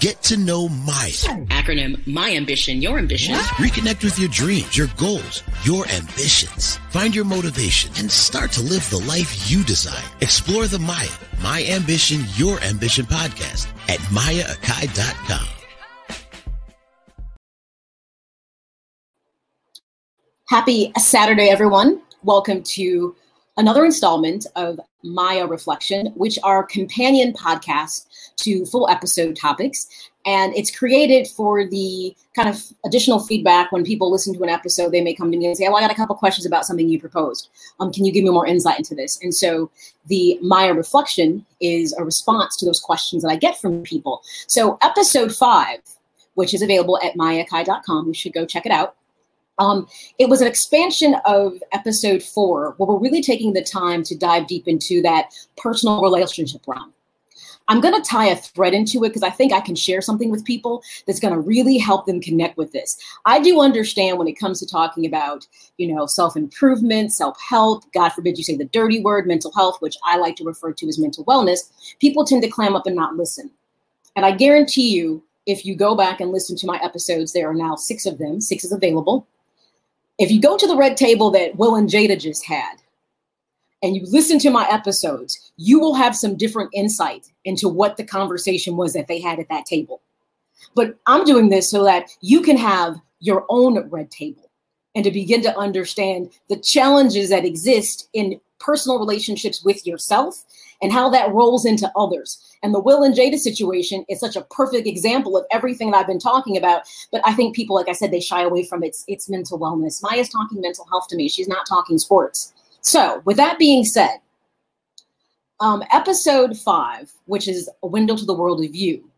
Get to know Maya. Acronym My Ambition, Your Ambition. Reconnect with your dreams, your goals, your ambitions. Find your motivation and start to live the life you desire. Explore the Maya, My Ambition, Your Ambition podcast at mayaakai.com. Happy Saturday, everyone. Welcome to another installment of Maya Reflection, which are companion podcasts to full episode topics. And it's created for the kind of additional feedback when people listen to an episode, they may come to me and say, Oh, I got a couple questions about something you proposed. Um, can you give me more insight into this? And so the Maya Reflection is a response to those questions that I get from people. So episode five, which is available at mayaakai.com, you should go check it out. Um, it was an expansion of episode four, where we're really taking the time to dive deep into that personal relationship realm. I'm going to tie a thread into it because I think I can share something with people that's going to really help them connect with this. I do understand when it comes to talking about, you know, self improvement, self help, God forbid you say the dirty word, mental health, which I like to refer to as mental wellness, people tend to clam up and not listen. And I guarantee you, if you go back and listen to my episodes, there are now six of them, six is available. If you go to the red table that Will and Jada just had, and you listen to my episodes, you will have some different insight into what the conversation was that they had at that table. But I'm doing this so that you can have your own red table and to begin to understand the challenges that exist in personal relationships with yourself and how that rolls into others. And the Will and Jada situation is such a perfect example of everything that I've been talking about. But I think people, like I said, they shy away from its its mental wellness. Maya's talking mental health to me. She's not talking sports. So, with that being said, um, episode five, which is a window to the world of you,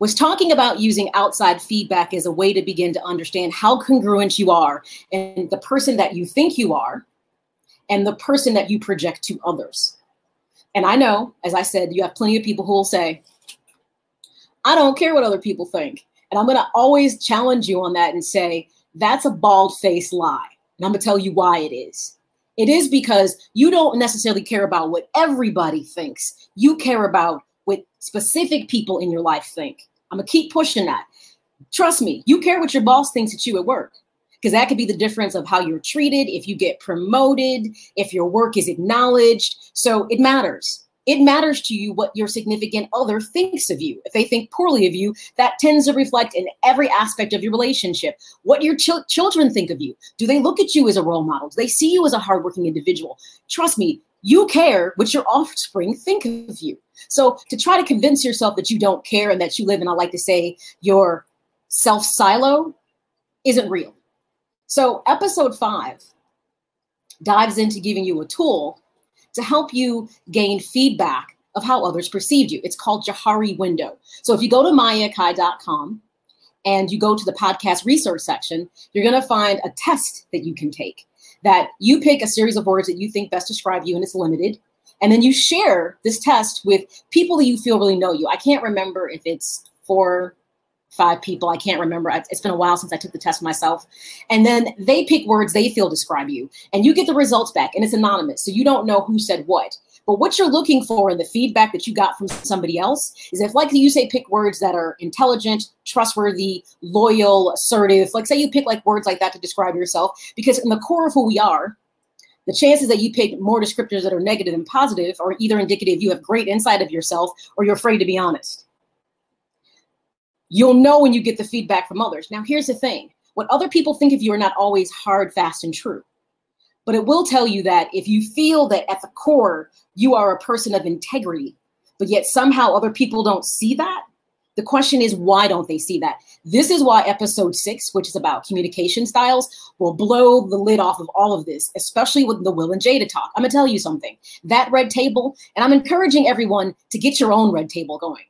was talking about using outside feedback as a way to begin to understand how congruent you are and the person that you think you are and the person that you project to others. And I know, as I said, you have plenty of people who will say, I don't care what other people think. And I'm going to always challenge you on that and say, that's a bald faced lie. And I'm going to tell you why it is. It is because you don't necessarily care about what everybody thinks. You care about what specific people in your life think. I'm going to keep pushing that. Trust me, you care what your boss thinks at you at work because that could be the difference of how you're treated, if you get promoted, if your work is acknowledged. So it matters. It matters to you what your significant other thinks of you. If they think poorly of you, that tends to reflect in every aspect of your relationship. What your ch- children think of you. Do they look at you as a role model? Do they see you as a hardworking individual? Trust me, you care what your offspring think of you. So to try to convince yourself that you don't care and that you live in, I like to say, your self silo isn't real. So, episode five dives into giving you a tool to help you gain feedback of how others perceived you. It's called Johari Window. So, if you go to mayaakai.com and you go to the podcast research section, you're going to find a test that you can take. That you pick a series of words that you think best describe you, and it's limited. And then you share this test with people that you feel really know you. I can't remember if it's four five people. I can't remember. It's been a while since I took the test myself. And then they pick words they feel describe you, and you get the results back, and it's anonymous. So you don't know who said what. But what you're looking for in the feedback that you got from somebody else is if, like you say, pick words that are intelligent, trustworthy, loyal, assertive. Like, say you pick like words like that to describe yourself, because in the core of who we are, the chances that you pick more descriptors that are negative than positive are either indicative you have great insight of yourself or you're afraid to be honest. You'll know when you get the feedback from others. Now, here's the thing what other people think of you are not always hard, fast, and true. But it will tell you that if you feel that at the core you are a person of integrity, but yet somehow other people don't see that, The question is, why don't they see that? This is why episode six, which is about communication styles, will blow the lid off of all of this, especially with the Will and Jada talk. I'm going to tell you something. That red table, and I'm encouraging everyone to get your own red table going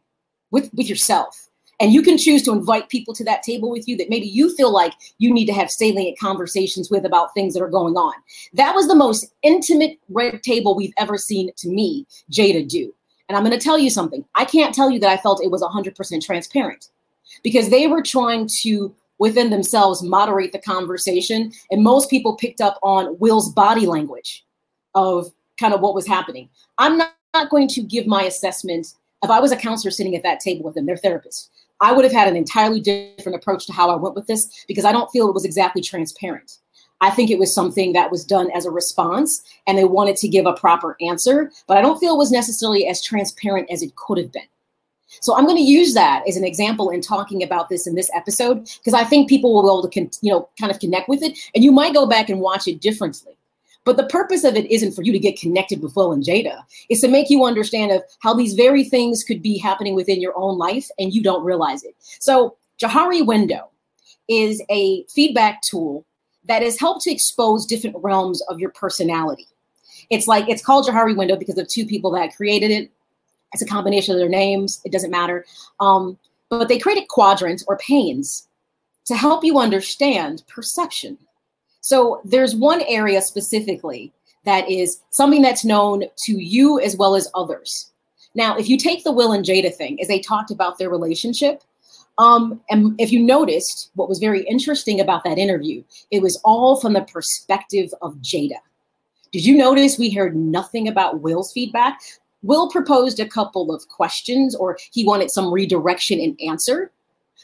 with, with yourself. And you can choose to invite people to that table with you that maybe you feel like you need to have salient conversations with about things that are going on. That was the most intimate red table we've ever seen to me, Jada do. And I'm going to tell you something. I can't tell you that I felt it was 100% transparent because they were trying to, within themselves, moderate the conversation. And most people picked up on Will's body language of kind of what was happening. I'm not, not going to give my assessment. If I was a counselor sitting at that table with them, their therapist, I would have had an entirely different approach to how I went with this because I don't feel it was exactly transparent. I think it was something that was done as a response and they wanted to give a proper answer, but I don't feel it was necessarily as transparent as it could have been. So I'm going to use that as an example in talking about this in this episode because I think people will be able to, con- you know, kind of connect with it, and you might go back and watch it differently. But the purpose of it isn't for you to get connected with Will and Jada. It's to make you understand of how these very things could be happening within your own life and you don't realize it. So Johari Window is a feedback tool that has helped to expose different realms of your personality. It's like it's called Johari Window because of two people that created it. It's a combination of their names. It doesn't matter. Um, but they created quadrants or panes to help you understand perception. So there's one area specifically that is something that's known to you as well as others. Now, if you take the Will and Jada thing, as they talked about their relationship, um, and if you noticed, what was very interesting about that interview, it was all from the perspective of Jada. Did you notice we heard nothing about Will's feedback? Will proposed a couple of questions or he wanted some redirection and answer,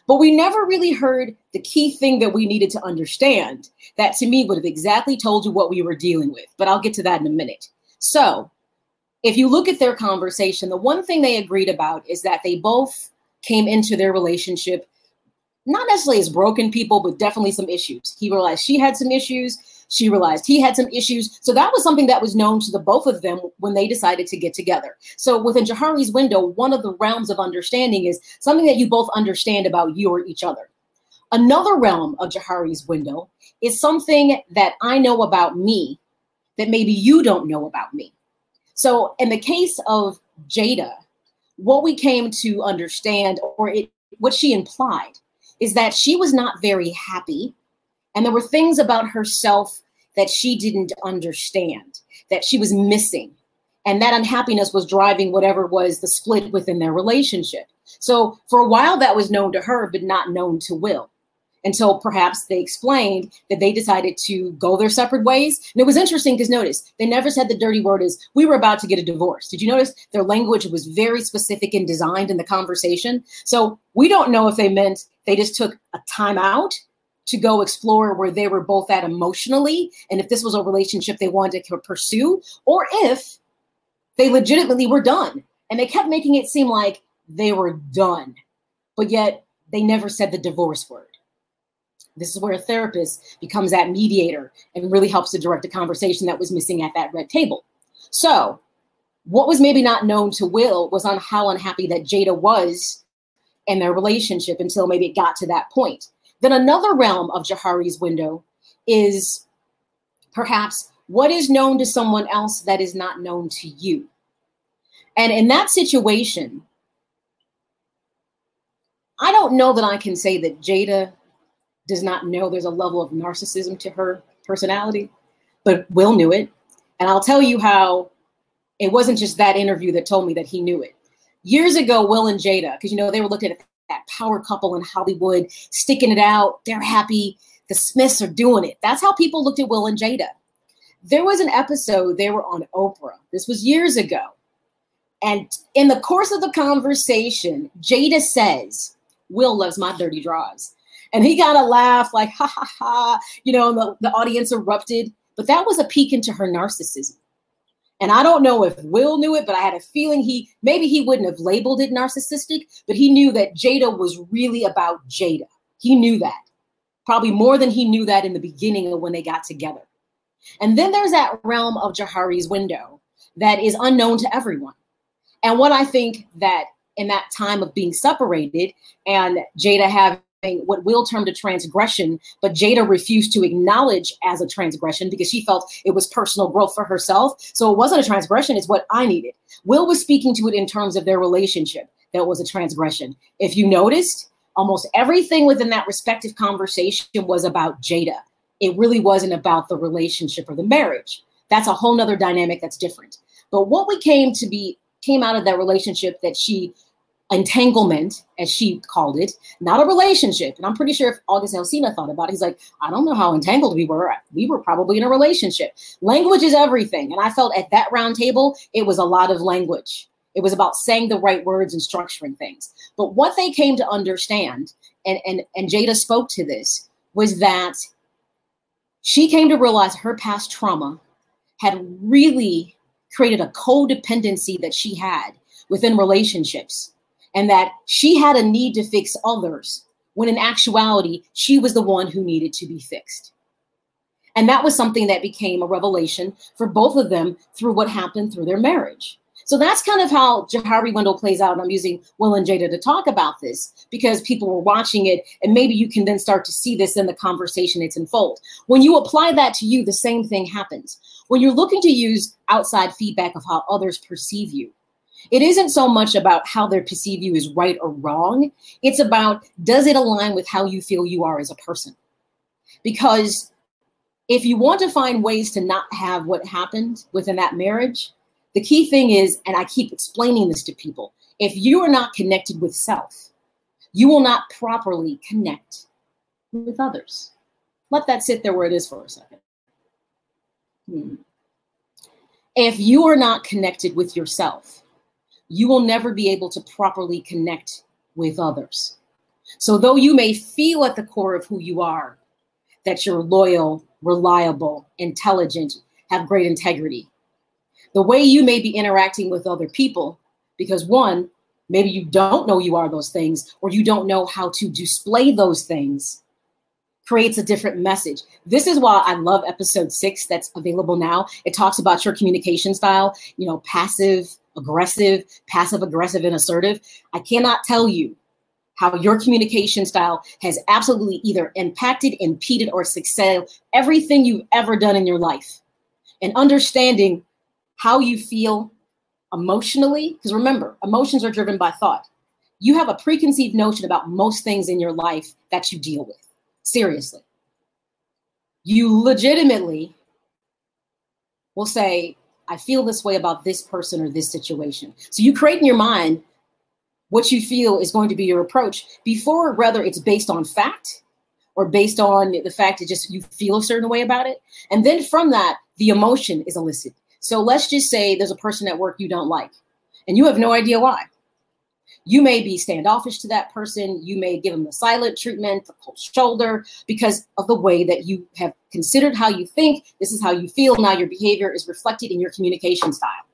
but we never really heard the key thing that we needed to understand that to me would have exactly told you what we were dealing with. But I'll get to that in a minute. So, if you look at their conversation, the one thing they agreed about is that they both came into their relationship not necessarily as broken people, but definitely some issues. He realized she had some issues. She realized he had some issues. So that was something that was known to the both of them when they decided to get together. So within Johari's window, one of the realms of understanding is something that you both understand about you or each other. Another realm of Johari's window is something that I know about me that maybe you don't know about me. So in the case of Jada, what we came to understand, or it, what she implied, is that she was not very happy. And there were things about herself that she didn't understand, that she was missing. And that unhappiness was driving whatever was the split within their relationship. So for a while, that was known to her, but not known to Will until perhaps they explained that they decided to go their separate ways. And it was interesting because notice they never said the dirty word is we were about to get a divorce. Did you notice their language was very specific and designed in the conversation? So we don't know if they meant they just took a time out to go explore where they were both at emotionally and if this was a relationship they wanted to pursue or if they legitimately were done. And they kept making it seem like they were done, but yet they never said the divorce word. This is where a therapist becomes that mediator and really helps to direct a conversation that was missing at that red table. So, what was maybe not known to Will was on how unhappy that Jada was in their relationship until maybe it got to that point. Then another realm of Johari's window is perhaps what is known to someone else that is not known to you. And in that situation, I don't know that I can say that Jada does not know there's a level of narcissism to her personality, but Will knew it. And I'll tell you how it wasn't just that interview that told me that he knew it. Years ago, Will and Jada, because you know they were looking at that power couple in Hollywood, sticking it out. They're happy. The Smiths are doing it. That's how people looked at Will and Jada. There was an episode they were on Oprah. This was years ago. And in the course of the conversation, Jada says, Will loves my dirty draws. And he got a laugh like, ha ha ha, you know, the, the audience erupted. But that was a peek into her narcissism. And I don't know if Will knew it, but I had a feeling he maybe he wouldn't have labeled it narcissistic, but he knew that Jada was really about Jada. He knew that probably more than he knew that in the beginning of when they got together. And then there's that realm of Johari's window that is unknown to everyone. And what I think that in that time of being separated and Jada having what Will termed a transgression, but Jada refused to acknowledge as a transgression because she felt it was personal growth for herself. So it wasn't a transgression, it's what I needed. Will was speaking to it in terms of their relationship that was a transgression. If you noticed, almost everything within that respective conversation was about Jada. It really wasn't about the relationship or the marriage. That's a whole nother dynamic that's different. But what we came to be came out of that relationship that she entanglement, as she called it, not a relationship. And I'm pretty sure if August Alsina thought about it, he's like, I don't know how entangled we were. We were probably in a relationship. Language is everything. And I felt at that round table, it was a lot of language. It was about saying the right words and structuring things. But what they came to understand, and, and, and Jada spoke to this, was that she came to realize her past trauma had really created a codependency that she had within relationships and that she had a need to fix others when in actuality, she was the one who needed to be fixed. And that was something that became a revelation for both of them through what happened through their marriage. So that's kind of how Johari Window plays out. I'm using Will and Jada to talk about this because people were watching it, and maybe you can then start to see this in the conversation it's unfold. When you apply that to you, the same thing happens. When you're looking to use outside feedback of how others perceive you, it isn't so much about how they perceive you is right or wrong. It's about does it align with how you feel you are as a person? Because if you want to find ways to not have what happened within that marriage, the key thing is, and I keep explaining this to people, if you are not connected with self, you will not properly connect with others. Let that sit there where it is for a second. Hmm. If you are not connected with yourself, you will never be able to properly connect with others. So, though you may feel at the core of who you are that you're loyal, reliable, intelligent, have great integrity, the way you may be interacting with other people, because one, maybe you don't know you are those things, or you don't know how to display those things, creates a different message. This is why I love episode six that's available now. It talks about your communication style, you know, passive, aggressive, passive aggressive, and assertive. I cannot tell you how your communication style has absolutely either impacted, impeded, or succeeded everything you've ever done in your life. And understanding how you feel emotionally, because remember, emotions are driven by thought. You have a preconceived notion about most things in your life that you deal with. Seriously. You legitimately will say, I feel this way about this person or this situation. So you create in your mind what you feel is going to be your approach before whether it's based on fact or based on the fact that just you feel a certain way about it. And then from that, the emotion is elicited. So let's just say there's a person at work you don't like and you have no idea why. You may be standoffish to that person. You may give them the silent treatment, the cold shoulder, because of the way that you have considered how you think. This is how you feel. Now your behavior is reflected in your communication style.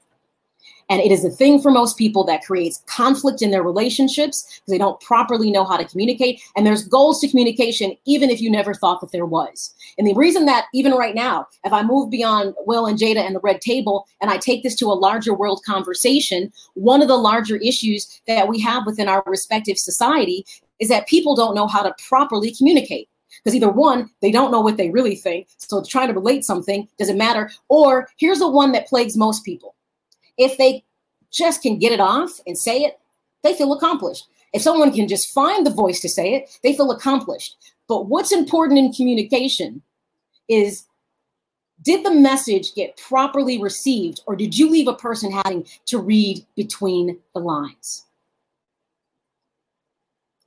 And it is a thing for most people that creates conflict in their relationships because they don't properly know how to communicate. And there's goals to communication, even if you never thought that there was. And the reason that, even right now, if I move beyond Will and Jada and the red table and I take this to a larger world conversation, one of the larger issues that we have within our respective society is that people don't know how to properly communicate because either one, they don't know what they really think. So trying to relate something doesn't matter. Or here's the one that plagues most people if they just can get it off and say it, they feel accomplished. If someone can just find the voice to say it, they feel accomplished. But what's important in communication is did the message get properly received, or did you leave a person having to read between the lines?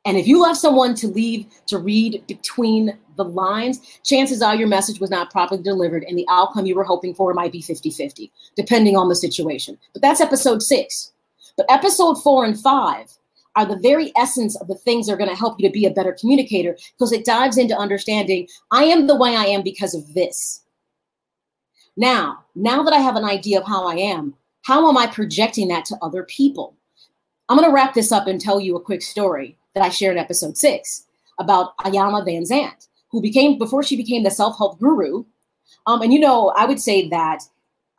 And if you left someone to leave to read between the lines, chances are your message was not properly delivered and the outcome you were hoping for might be 50 50, depending on the situation. But that's episode six. But episode four and five are the very essence of the things that are going to help you to be a better communicator because it dives into understanding I am the way I am because of this. Now, now that I have an idea of how I am, how am I projecting that to other people? I'm going to wrap this up and tell you a quick story that I shared in episode six about Iyanla Van Vanzant, who became, before she became the self help guru. Um, and you know, I would say that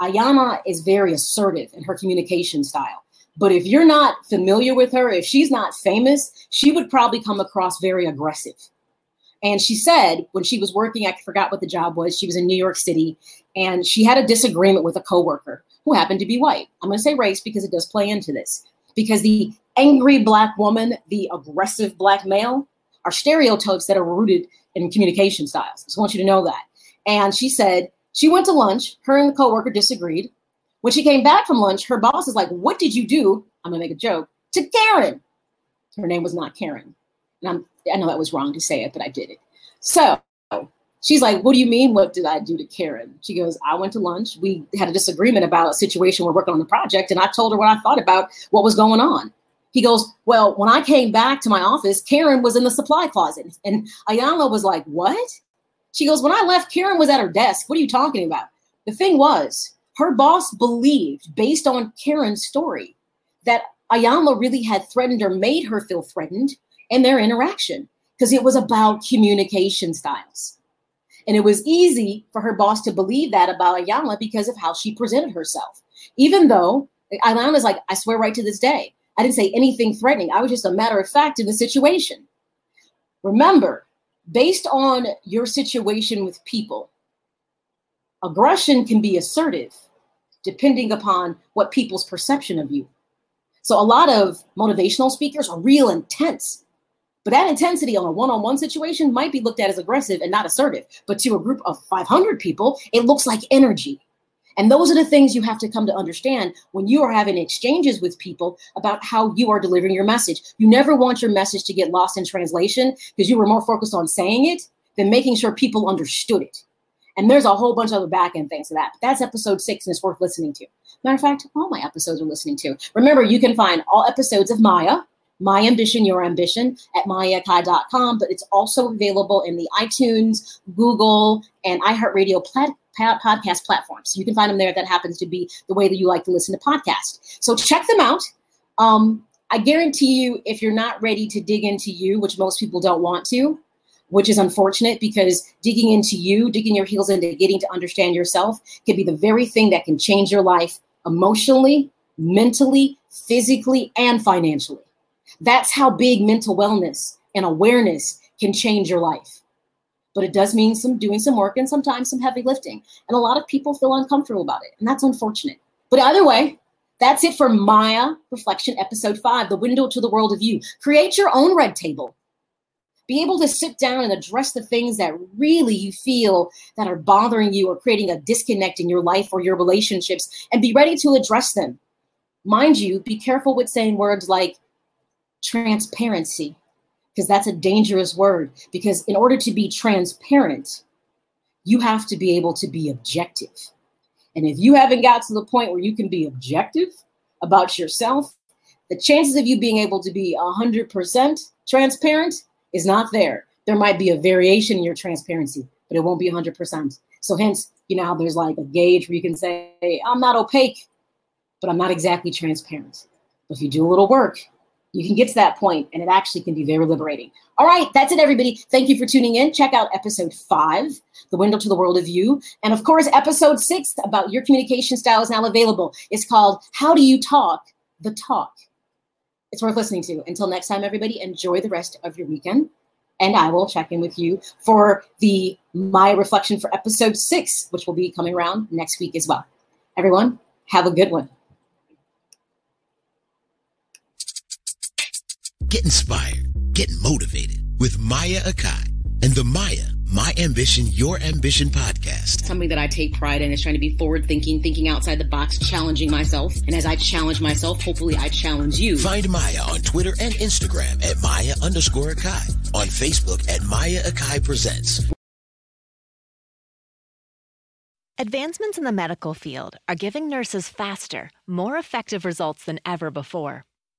Iyanla is very assertive in her communication style. But if you're not familiar with her, if she's not famous, she would probably come across very aggressive. And she said when she was working, I forgot what the job was, she was in New York City and she had a disagreement with a coworker who happened to be white. I'm going to say race because it does play into this. Because the angry black woman, the aggressive black male are stereotypes that are rooted in communication styles. I just want you to know that. And she said she went to lunch, her and the coworker disagreed. When she came back from lunch, her boss is like, What did you do? I'm to make a joke to Karen. Her name was not Karen. And I'm, I know that was wrong to say it, but I did it. So she's like, What do you mean? What did I do to Karen? She goes, I went to lunch. We had a disagreement about a situation we're working on the project, and I told her what I thought about what was going on. He goes, Well, when I came back to my office, Karen was in the supply closet. And Iyanla was like, What? She goes, When I left, Karen was at her desk. What are you talking about? The thing was, her boss believed, based on Karen's story, that Iyanla really had threatened or made her feel threatened in their interaction because it was about communication styles. And it was easy for her boss to believe that about Iyanla because of how she presented herself. Even though Iyanla is like, I swear right to this day, I didn't say anything threatening. I was just a matter of fact in the situation. Remember, based on your situation with people, aggression can be assertive depending upon what people's perception of you. So a lot of motivational speakers are real intense. But that intensity on a one-on-one situation might be looked at as aggressive and not assertive. But to a group of 500 people, it looks like energy. And those are the things you have to come to understand when you are having exchanges with people about how you are delivering your message. You never want your message to get lost in translation because you were more focused on saying it than making sure people understood it. And there's a whole bunch of other back end things to that. But that's episode six and it's worth listening to. Matter of fact, all my episodes are listening to. Remember, you can find all episodes of Maya, My Ambition, Your Ambition, at mayaakai.com, but it's also available in the iTunes, Google, and iHeartRadio plat- podcast platforms. You can find them there. That happens to be the way that you like to listen to podcasts. So check them out. Um, I guarantee you, if you're not ready to dig into you, which most people don't want to, which is unfortunate because digging into you, digging your heels into getting to understand yourself can be the very thing that can change your life emotionally, mentally, physically, and financially. That's how big mental wellness and awareness can change your life. But it does mean some doing some work and sometimes some heavy lifting. And a lot of people feel uncomfortable about it. And that's unfortunate. But either way, that's it for Maya Reflection Episode 5, The Window to the World of You. Create your own red table be able to sit down and address the things that really you feel that are bothering you or creating a disconnect in your life or your relationships and be ready to address them mind you be careful with saying words like transparency because that's a dangerous word because in order to be transparent you have to be able to be objective and if you haven't got to the point where you can be objective about yourself the chances of you being able to be 100% transparent is not there. There might be a variation in your transparency, but it won't be 100%. So hence, you know how there's like a gauge where you can say, I'm not opaque, but I'm not exactly transparent. But if you do a little work, you can get to that point and it actually can be very liberating. All right, that's it, everybody. Thank you for tuning in. Check out episode five, The Window to the World of You. And of course, episode six about your communication style is now available. It's called How Do You Talk the Talk? It's worth listening to. Until next time, everybody, enjoy the rest of your weekend. And I will check in with you for the My Reflection for episode six, which will be coming around next week as well. Everyone, have a good one. Get inspired, get motivated with Maya Akai and the Maya my Ambition, Your Ambition podcast. Something that I take pride in is trying to be forward thinking, thinking outside the box, challenging myself. And as I challenge myself, hopefully I challenge you. Find Maya on Twitter and Instagram at Maya underscore Akai. On Facebook at Maya Akai Presents. Advancements in the medical field are giving nurses faster, more effective results than ever before.